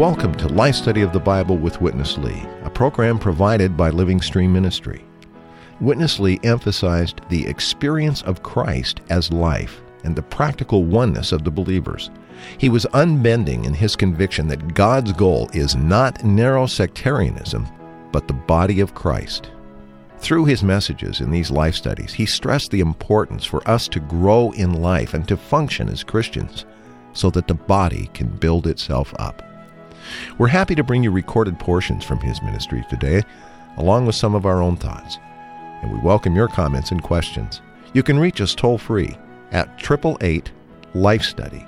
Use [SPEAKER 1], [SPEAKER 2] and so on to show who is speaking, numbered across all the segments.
[SPEAKER 1] Welcome to Life Study of the Bible with Witness Lee, a program provided by Living Stream Ministry. Witness Lee emphasized the experience of Christ as life and the practical oneness of the believers. He was unbending in his conviction that God's goal is not narrow sectarianism, but the body of Christ. Through his messages in these life studies, he stressed the importance for us to grow in life and to function as Christians so that the body can build itself up. We're happy to bring you recorded portions from his ministry today, along with some of our own thoughts. And we welcome your comments and questions. You can reach us toll free at 888 Life Study.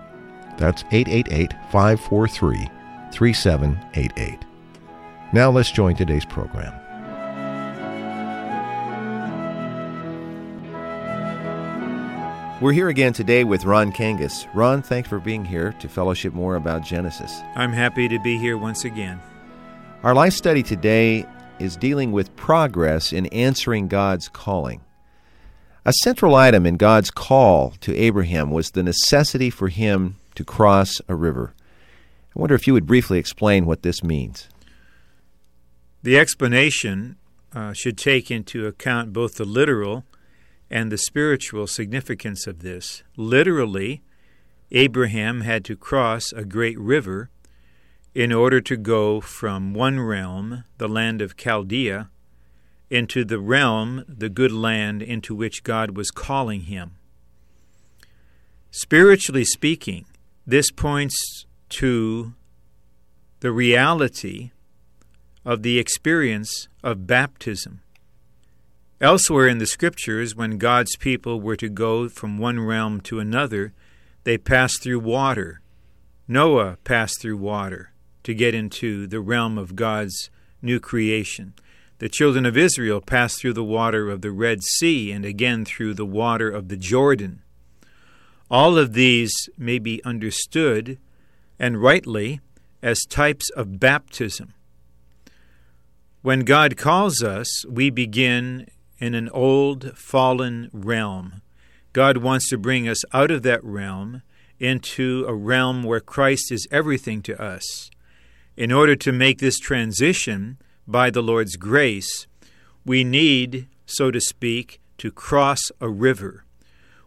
[SPEAKER 1] That's 888 543 3788. Now let's join today's program. We're here again today with Ron Kangas. Ron, thanks for being here to fellowship more about Genesis.
[SPEAKER 2] I'm happy to be here once again.
[SPEAKER 1] Our life study today is dealing with progress in answering God's calling. A central item in God's call to Abraham was the necessity for him to cross a river. I wonder if you would briefly explain what this means.
[SPEAKER 2] The explanation uh, should take into account both the literal and the spiritual significance of this. Literally, Abraham had to cross a great river in order to go from one realm, the land of Chaldea, into the realm, the good land into which God was calling him. Spiritually speaking, this points to the reality of the experience of baptism. Elsewhere in the Scriptures, when God's people were to go from one realm to another, they passed through water. Noah passed through water to get into the realm of God's new creation. The children of Israel passed through the water of the Red Sea and again through the water of the Jordan. All of these may be understood, and rightly, as types of baptism. When God calls us, we begin in an old fallen realm. God wants to bring us out of that realm into a realm where Christ is everything to us. In order to make this transition by the Lord's grace, we need, so to speak, to cross a river.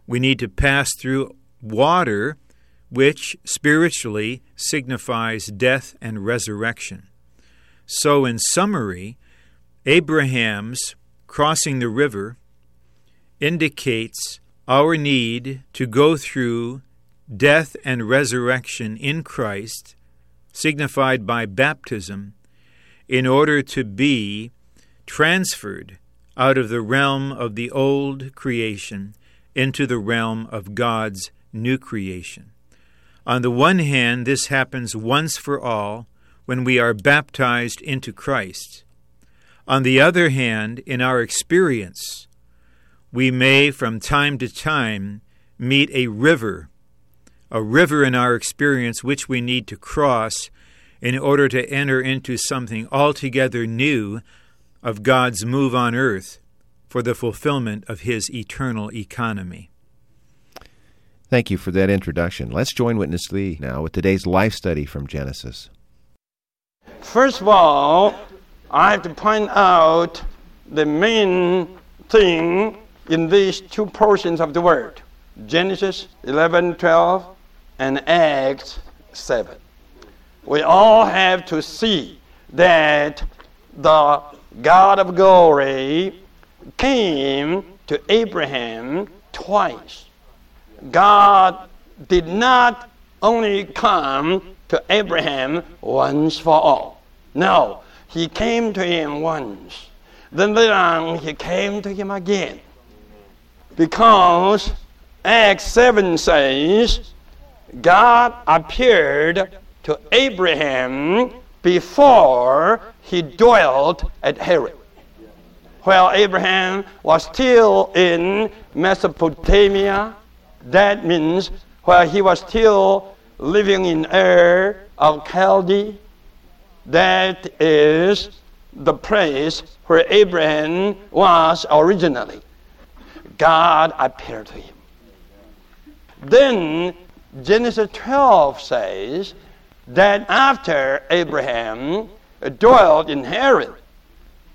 [SPEAKER 2] We need to pass through water, which spiritually signifies death and resurrection. So, in summary, Abraham's crossing the river indicates our need to go through death and resurrection in Christ, signified by baptism, in order to be transferred out of the realm of the old creation into the realm of God's new creation. On the one hand, this happens once for all when we are baptized into Christ. On the other hand, in our experience, we may from time to time meet a river, a river in our experience which we need to cross in order to enter into something altogether new of God's move on earth for the fulfillment of His eternal economy.
[SPEAKER 1] Thank you for that introduction. Let's join Witness Lee now with today's life study from Genesis.
[SPEAKER 3] First of all, I have to point out the main thing in these two portions of the word Genesis 11 12 and Acts 7. We all have to see that the God of glory came to Abraham twice. God did not only come to Abraham once for all. No, he came to him once. Then later on, he came to him again. Because Acts 7 says, God appeared to Abraham before he dwelt at Haran. while Abraham was still in Mesopotamia. That means while he was still living in Ur of Chaldee. That is the place where Abraham was originally. God appeared to him. Then Genesis 12 says that after Abraham dwelt in Haran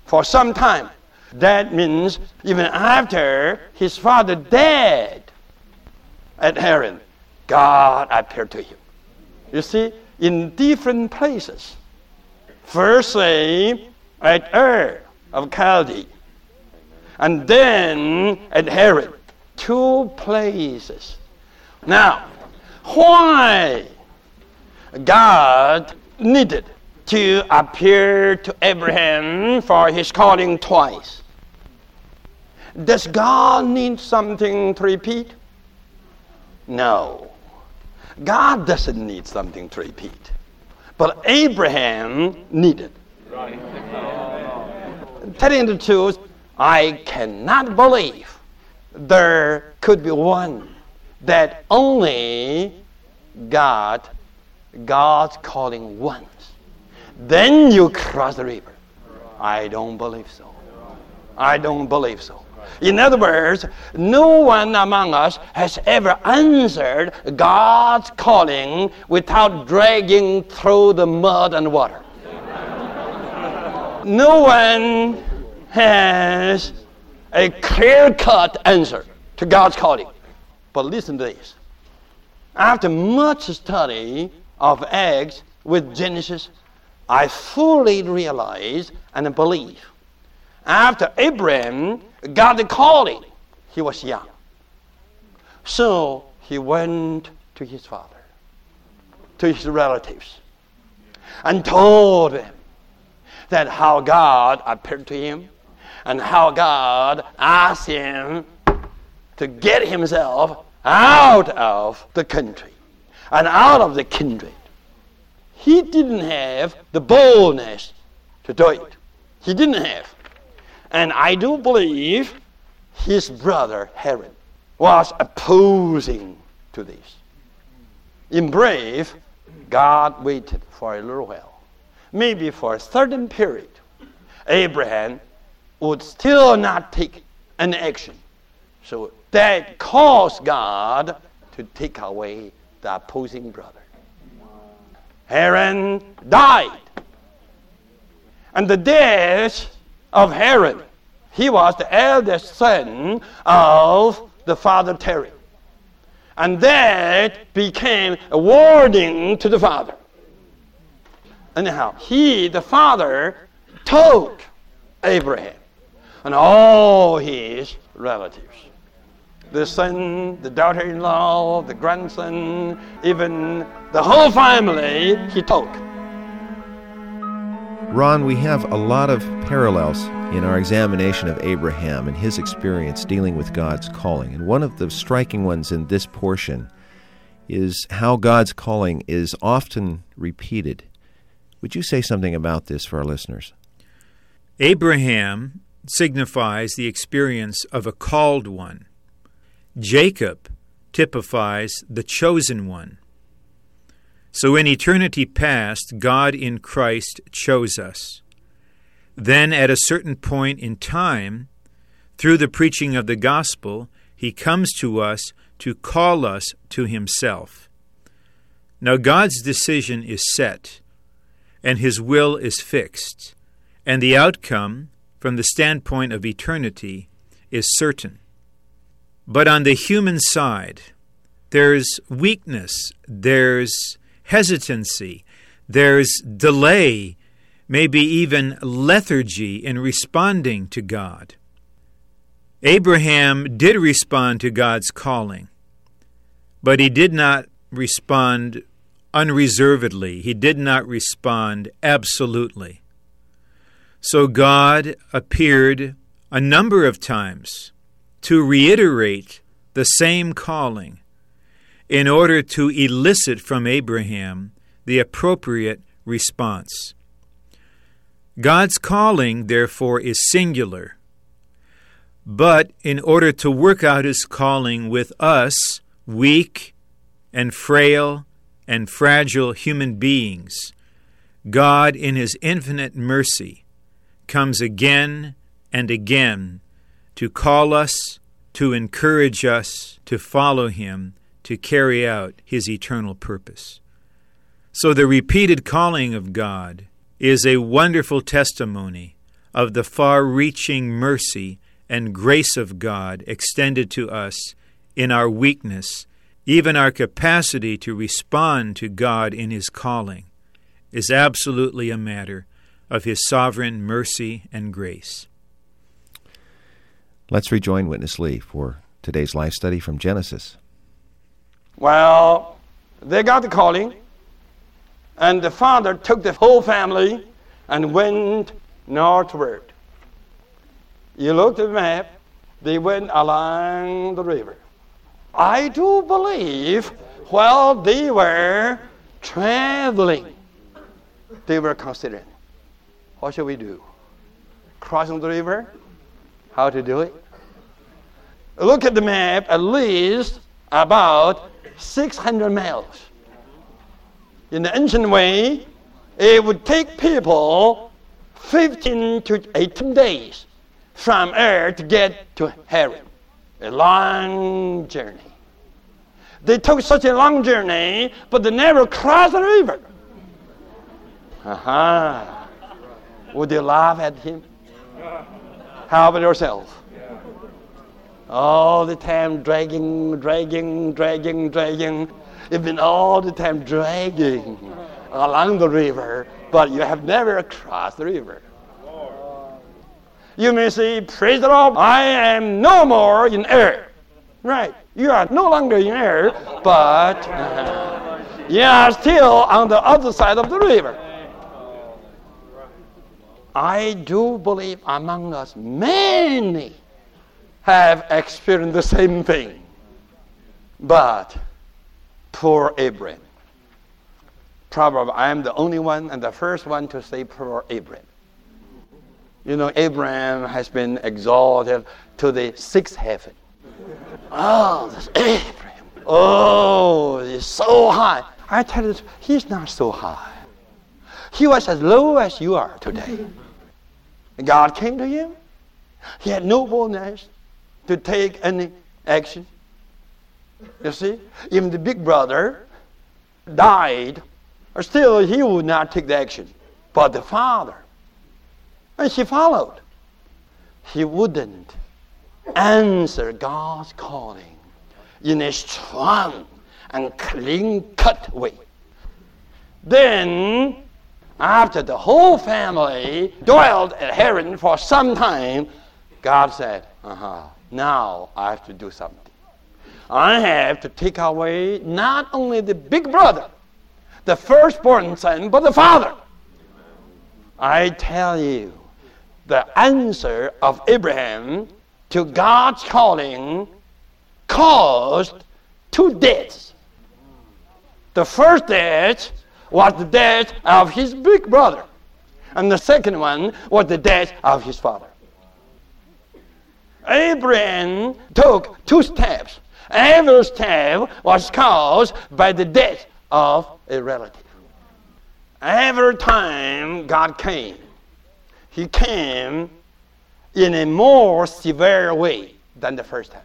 [SPEAKER 3] for some time, that means even after his father died at Haran, God appeared to him. You see, in different places. Firstly, at Ur of Chaldee, and then at Haran. Two places. Now, why God needed to appear to Abraham for his calling twice? Does God need something to repeat? No. God doesn't need something to repeat. But Abraham needed. Right. Telling the truth, I cannot believe there could be one that only God, God's calling once. Then you cross the river. I don't believe so. I don't believe so. In other words, no one among us has ever answered God's calling without dragging through the mud and water. no one has a clear cut answer to God's calling. But listen to this. After much study of Acts with Genesis, I fully realize and believe. After Abraham got the calling, he was young. So he went to his father, to his relatives, and told them that how God appeared to him and how God asked him to get himself out of the country and out of the kindred. He didn't have the boldness to do it. He didn't have. And I do believe his brother Haran was opposing to this. In brave, God waited for a little while, maybe for a certain period. Abraham would still not take an action. So that caused God to take away the opposing brother. Haran died. And the death of Haran, he was the eldest son of the father Terah. And that became a warning to the father. Anyhow, he, the father, told Abraham, and all his relatives. The son, the daughter in law, the grandson, even the whole family, he took.
[SPEAKER 1] Ron, we have a lot of parallels in our examination of Abraham and his experience dealing with God's calling. And one of the striking ones in this portion is how God's calling is often repeated. Would you say something about this for our listeners?
[SPEAKER 2] Abraham signifies the experience of a called one. Jacob typifies the chosen one. So in eternity past, God in Christ chose us. Then, at a certain point in time, through the preaching of the gospel, he comes to us to call us to himself. Now, God's decision is set, and his will is fixed, and the outcome from the standpoint of eternity is certain. But on the human side, there's weakness, there's hesitancy, there's delay, maybe even lethargy in responding to God. Abraham did respond to God's calling, but he did not respond unreservedly. He did not respond absolutely. So God appeared a number of times to reiterate the same calling in order to elicit from Abraham the appropriate response. God's calling, therefore, is singular, But in order to work out his calling with us, weak and frail and fragile human beings, God, in his infinite mercy, comes again and again to call us, to encourage us to follow him, to carry out his eternal purpose. So the repeated calling of God is a wonderful testimony of the far reaching mercy and grace of God extended to us in our weakness, even our capacity to respond to God in His calling, is absolutely a matter of His sovereign mercy and grace.
[SPEAKER 1] Let's rejoin Witness Lee for today's life study from Genesis.
[SPEAKER 3] Well, they got the calling, and the father took the whole family and went northward. You look at the map, they went along the river. I do believe while they were traveling, they were considering what should we do? Crossing the river? How to do it? Look at the map, at least about 600 miles. In the ancient way, it would take people 15 to 18 days from Ur to get to Haran. A long journey. They took such a long journey, but they never crossed the river. Aha. Would you laugh at him? How about yourself? All the time dragging, dragging, dragging, dragging. You've been all the time dragging along the river, but you have never crossed the river. You may say, Praise the Lord, I am no more in Ur. Right. You are no longer in Ur, but you are still on the other side of the river. I do believe among us many have experienced the same thing. But poor Abraham. Probably I am the only one and the first one to say poor Abraham. You know, Abraham has been exalted to the sixth heaven. Oh, this Abraham. Oh, he's so high. I tell you, he's not so high. He was as low as you are today. God came to him. He had no boldness to take any action. You see, even the big brother died, still he would not take the action. But the father, and he followed. He wouldn't answer God's calling in a strong and clean cut way. Then, after the whole family dwelled at Haran for some time, God said, uh huh, now I have to do something. I have to take away not only the big brother, the firstborn son, but the father. I tell you, the answer of Abraham to God's calling caused two deaths. The first death was the death of his big brother, and the second one was the death of his father. Abraham took two steps. Every step was caused by the death of a relative. Every time God came, He came in a more severe way than the first time.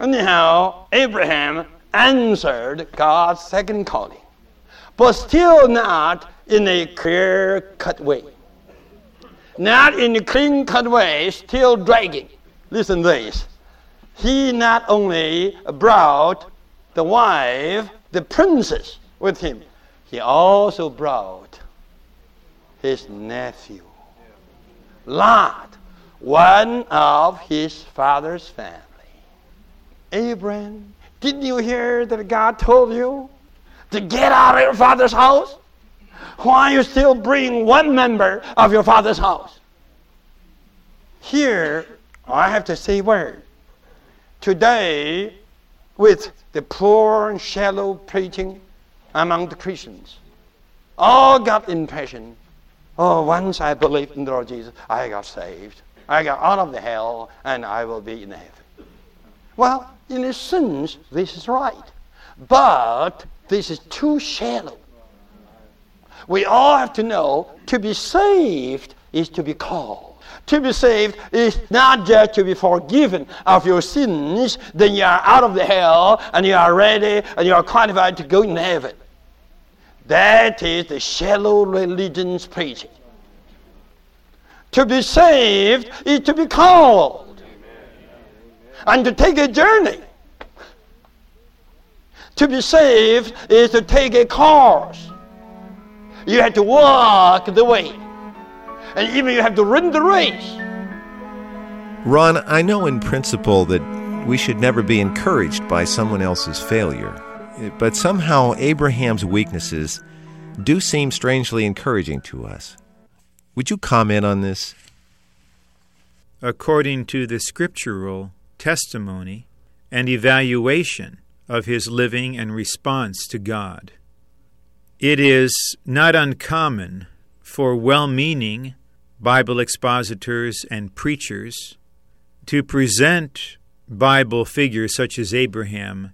[SPEAKER 3] Anyhow, Abraham answered God's second calling, but still not in a clear cut way not in a clean cut way, still dragging. Listen this. He not only brought the wife, the princess, with him, he also brought his nephew, Lot, one of his father's family. Abraham, didn't you hear that God told you to get out of your father's house? Why you still bring one member of your father's house? Here, I have to say word. Today, with the poor and shallow preaching among the Christians, all got impression. Oh, once I believed in the Lord Jesus, I got saved. I got out of the hell, and I will be in heaven. Well, in a sense, this is right. But this is too shallow. We all have to know to be saved is to be called. To be saved is not just to be forgiven of your sins, then you are out of the hell and you are ready and you are qualified to go in heaven. That is the shallow religion's preaching. To be saved is to be called and to take a journey. To be saved is to take a course. You have to walk the way. And even you have to run the race.
[SPEAKER 1] Ron, I know in principle that we should never be encouraged by someone else's failure. But somehow Abraham's weaknesses do seem strangely encouraging to us. Would you comment on this?
[SPEAKER 2] According to the scriptural testimony and evaluation of his living and response to God, it is not uncommon for well meaning Bible expositors and preachers to present Bible figures such as Abraham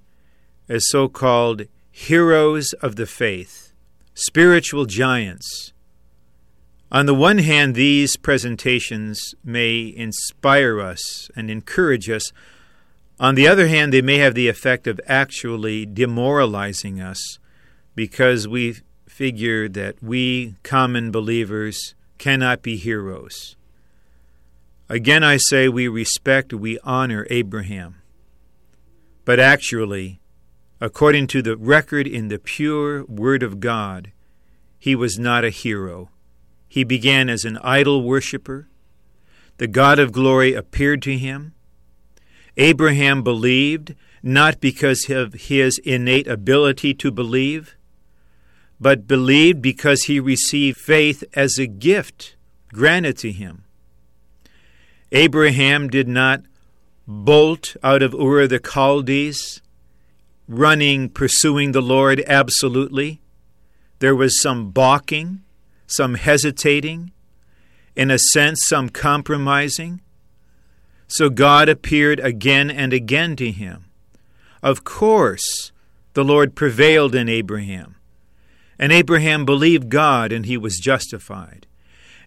[SPEAKER 2] as so called heroes of the faith, spiritual giants. On the one hand, these presentations may inspire us and encourage us. On the other hand, they may have the effect of actually demoralizing us because we figure that we, common believers, cannot be heroes. Again, I say we respect, we honor Abraham. But actually, according to the record in the pure Word of God, he was not a hero. He began as an idol worshiper. The God of glory appeared to him. Abraham believed not because of his innate ability to believe, but believed because he received faith as a gift granted to him. Abraham did not bolt out of Ur the Chaldees, running, pursuing the Lord absolutely. There was some balking, some hesitating, in a sense, some compromising. So God appeared again and again to him. Of course, the Lord prevailed in Abraham. And Abraham believed God and he was justified.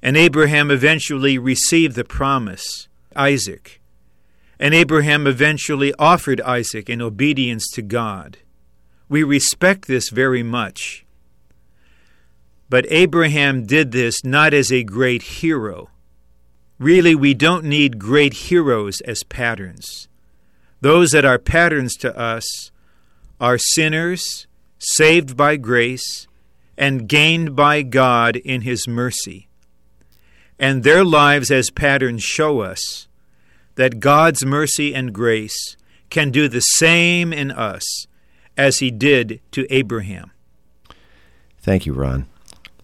[SPEAKER 2] And Abraham eventually received the promise, Isaac. And Abraham eventually offered Isaac in obedience to God. We respect this very much. But Abraham did this not as a great hero. Really, we don't need great heroes as patterns. Those that are patterns to us are sinners saved by grace and gained by God in His mercy. And their lives as patterns show us that God's mercy and grace can do the same in us as He did to Abraham.
[SPEAKER 1] Thank you, Ron.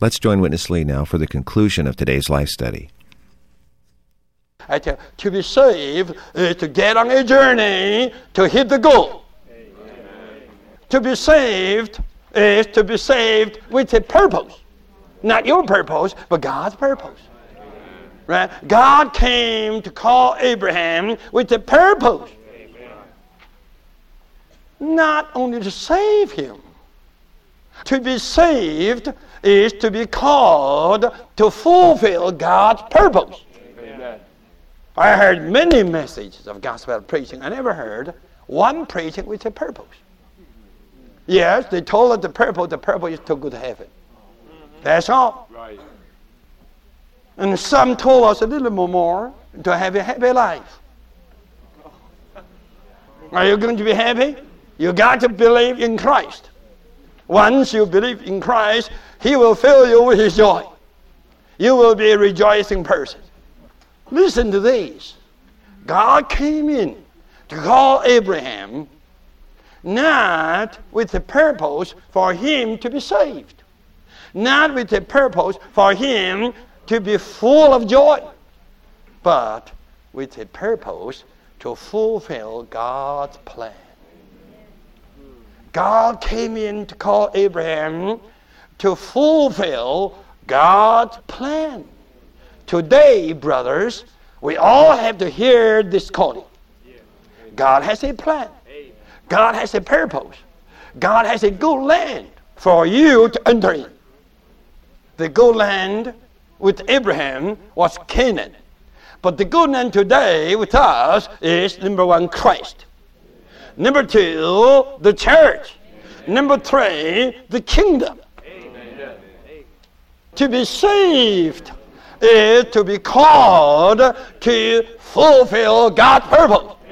[SPEAKER 1] Let's join Witness Lee now for the conclusion of today's life study.
[SPEAKER 3] I tell to be saved is to get on a journey to hit the goal. Amen. To be saved is to be saved with a purpose. Not your purpose, but God's purpose. Right? God came to call Abraham with a purpose. Not only to save him. To be saved is to be called to fulfill God's purpose. I heard many messages of gospel preaching. I never heard one preaching with a purpose. Yes, they told us the purpose. The purpose is to go to heaven. That's all. Right. And some told us a little more to have a happy life. Are you going to be happy? You got to believe in Christ. Once you believe in Christ, He will fill you with His joy. You will be a rejoicing person. Listen to this. God came in to call Abraham not with the purpose for him to be saved, not with the purpose for him to be full of joy, but with the purpose to fulfill God's plan. God came in to call Abraham to fulfill God's plan. Today, brothers, We all have to hear this calling. God has a plan. God has a purpose. God has a good land for you to enter in. The good land with Abraham was Canaan. But the good land today with us is number one, Christ. Number two, the church. Number three, the kingdom. To be saved is to be called to fulfill God's purpose.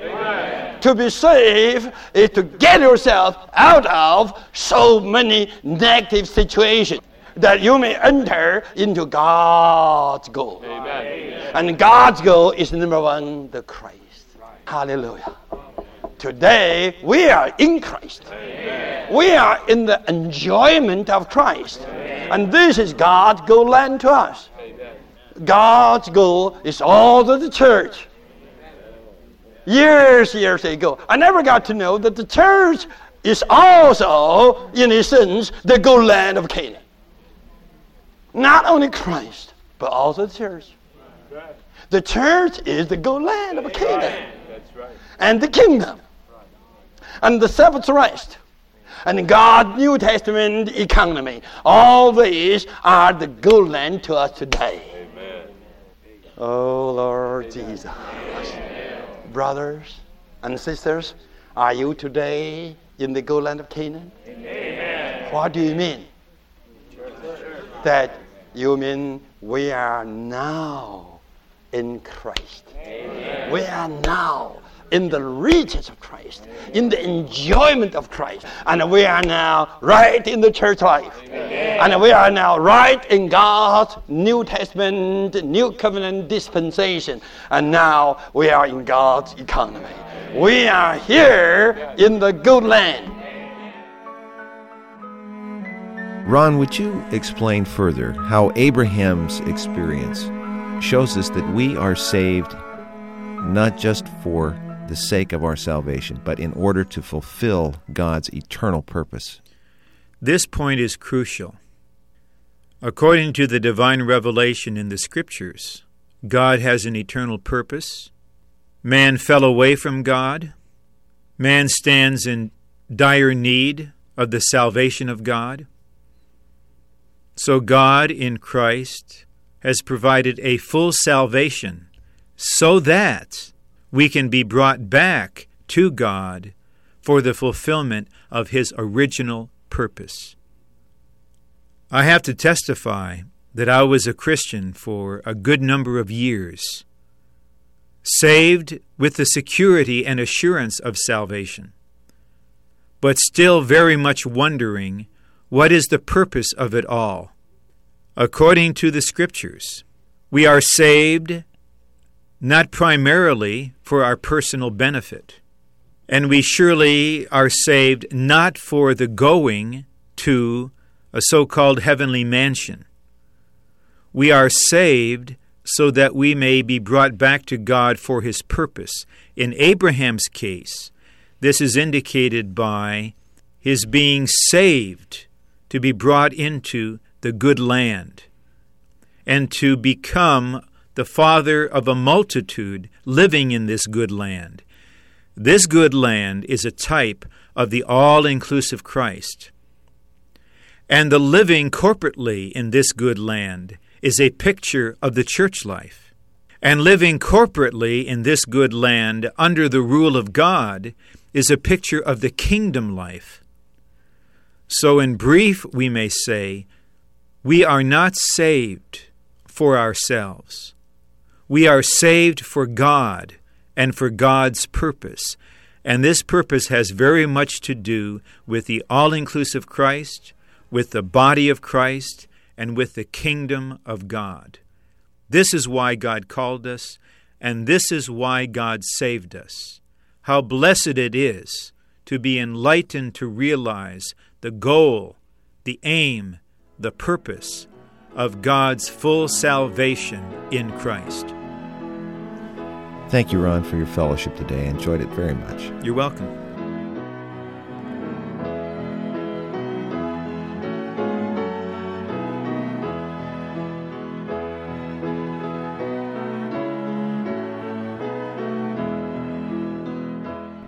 [SPEAKER 3] To be saved is to get yourself out of so many negative situations that you may enter into God's goal. Amen. And God's goal is number one, the Christ. Hallelujah. Today, we are in Christ. Amen. We are in the enjoyment of Christ. Amen. And this is God's goal land to us. Amen. God's goal is all to the church. Years, years ago, I never got to know that the church is also, in a sense, the goal land of Canaan. Not only Christ, but also the church. The church is the goal land of Canaan. And the kingdom and the Sabbath rest and God's New Testament economy. All these are the good land to us today. Amen. Oh, Lord Amen. Jesus. Amen. Brothers and sisters, are you today in the good land of Canaan? What do you mean? That you mean we are now in Christ. We are now in the riches of Christ, in the enjoyment of Christ. And we are now right in the church life. Amen. And we are now right in God's New Testament, New Covenant dispensation. And now we are in God's economy. We are here in the good land.
[SPEAKER 1] Ron, would you explain further how Abraham's experience shows us that we are saved not just for the sake of our salvation, but in order to fulfill God's eternal purpose.
[SPEAKER 2] This point is crucial. According to the divine revelation in the Scriptures, God has an eternal purpose. Man fell away from God. Man stands in dire need of the salvation of God. So God in Christ has provided a full salvation so that we can be brought back to God for the fulfillment of His original purpose. I have to testify that I was a Christian for a good number of years, saved with the security and assurance of salvation, but still very much wondering what is the purpose of it all. According to the Scriptures, we are saved not primarily for our personal benefit. And we surely are saved not for the going to a so called heavenly mansion. We are saved so that we may be brought back to God for His purpose. In Abraham's case, this is indicated by his being saved to be brought into the good land and to become the father of a multitude living in this good land. This good land is a type of the all inclusive Christ. And the living corporately in this good land is a picture of the church life. And living corporately in this good land under the rule of God is a picture of the kingdom life. So, in brief, we may say, we are not saved for ourselves. We are saved for God and for God's purpose. And this purpose has very much to do with the all inclusive Christ, with the body of Christ, and with the kingdom of God. This is why God called us, and this is why God saved us. How blessed it is to be enlightened to realize the goal, the aim, the purpose of God's full salvation in Christ.
[SPEAKER 1] Thank you, Ron, for your fellowship today. I enjoyed it very much.
[SPEAKER 2] You're welcome.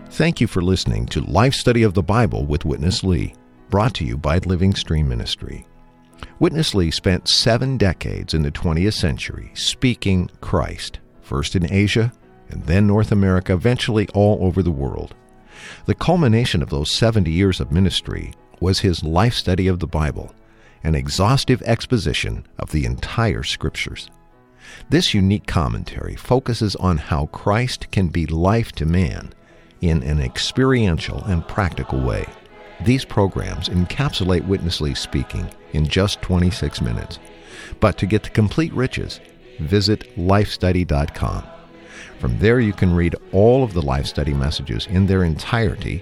[SPEAKER 1] Thank you for listening to Life Study of the Bible with Witness Lee, brought to you by Living Stream Ministry. Witness Lee spent seven decades in the 20th century speaking Christ, first in Asia and then North America, eventually all over the world. The culmination of those 70 years of ministry was his life study of the Bible, an exhaustive exposition of the entire Scriptures. This unique commentary focuses on how Christ can be life to man in an experiential and practical way. These programs encapsulate Witness Lee speaking in just 26 minutes. But to get the complete riches, visit lifestudy.com. From there, you can read all of the Life Study messages in their entirety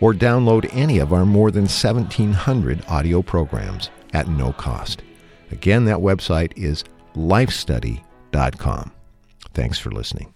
[SPEAKER 1] or download any of our more than 1,700 audio programs at no cost. Again, that website is lifestudy.com. Thanks for listening.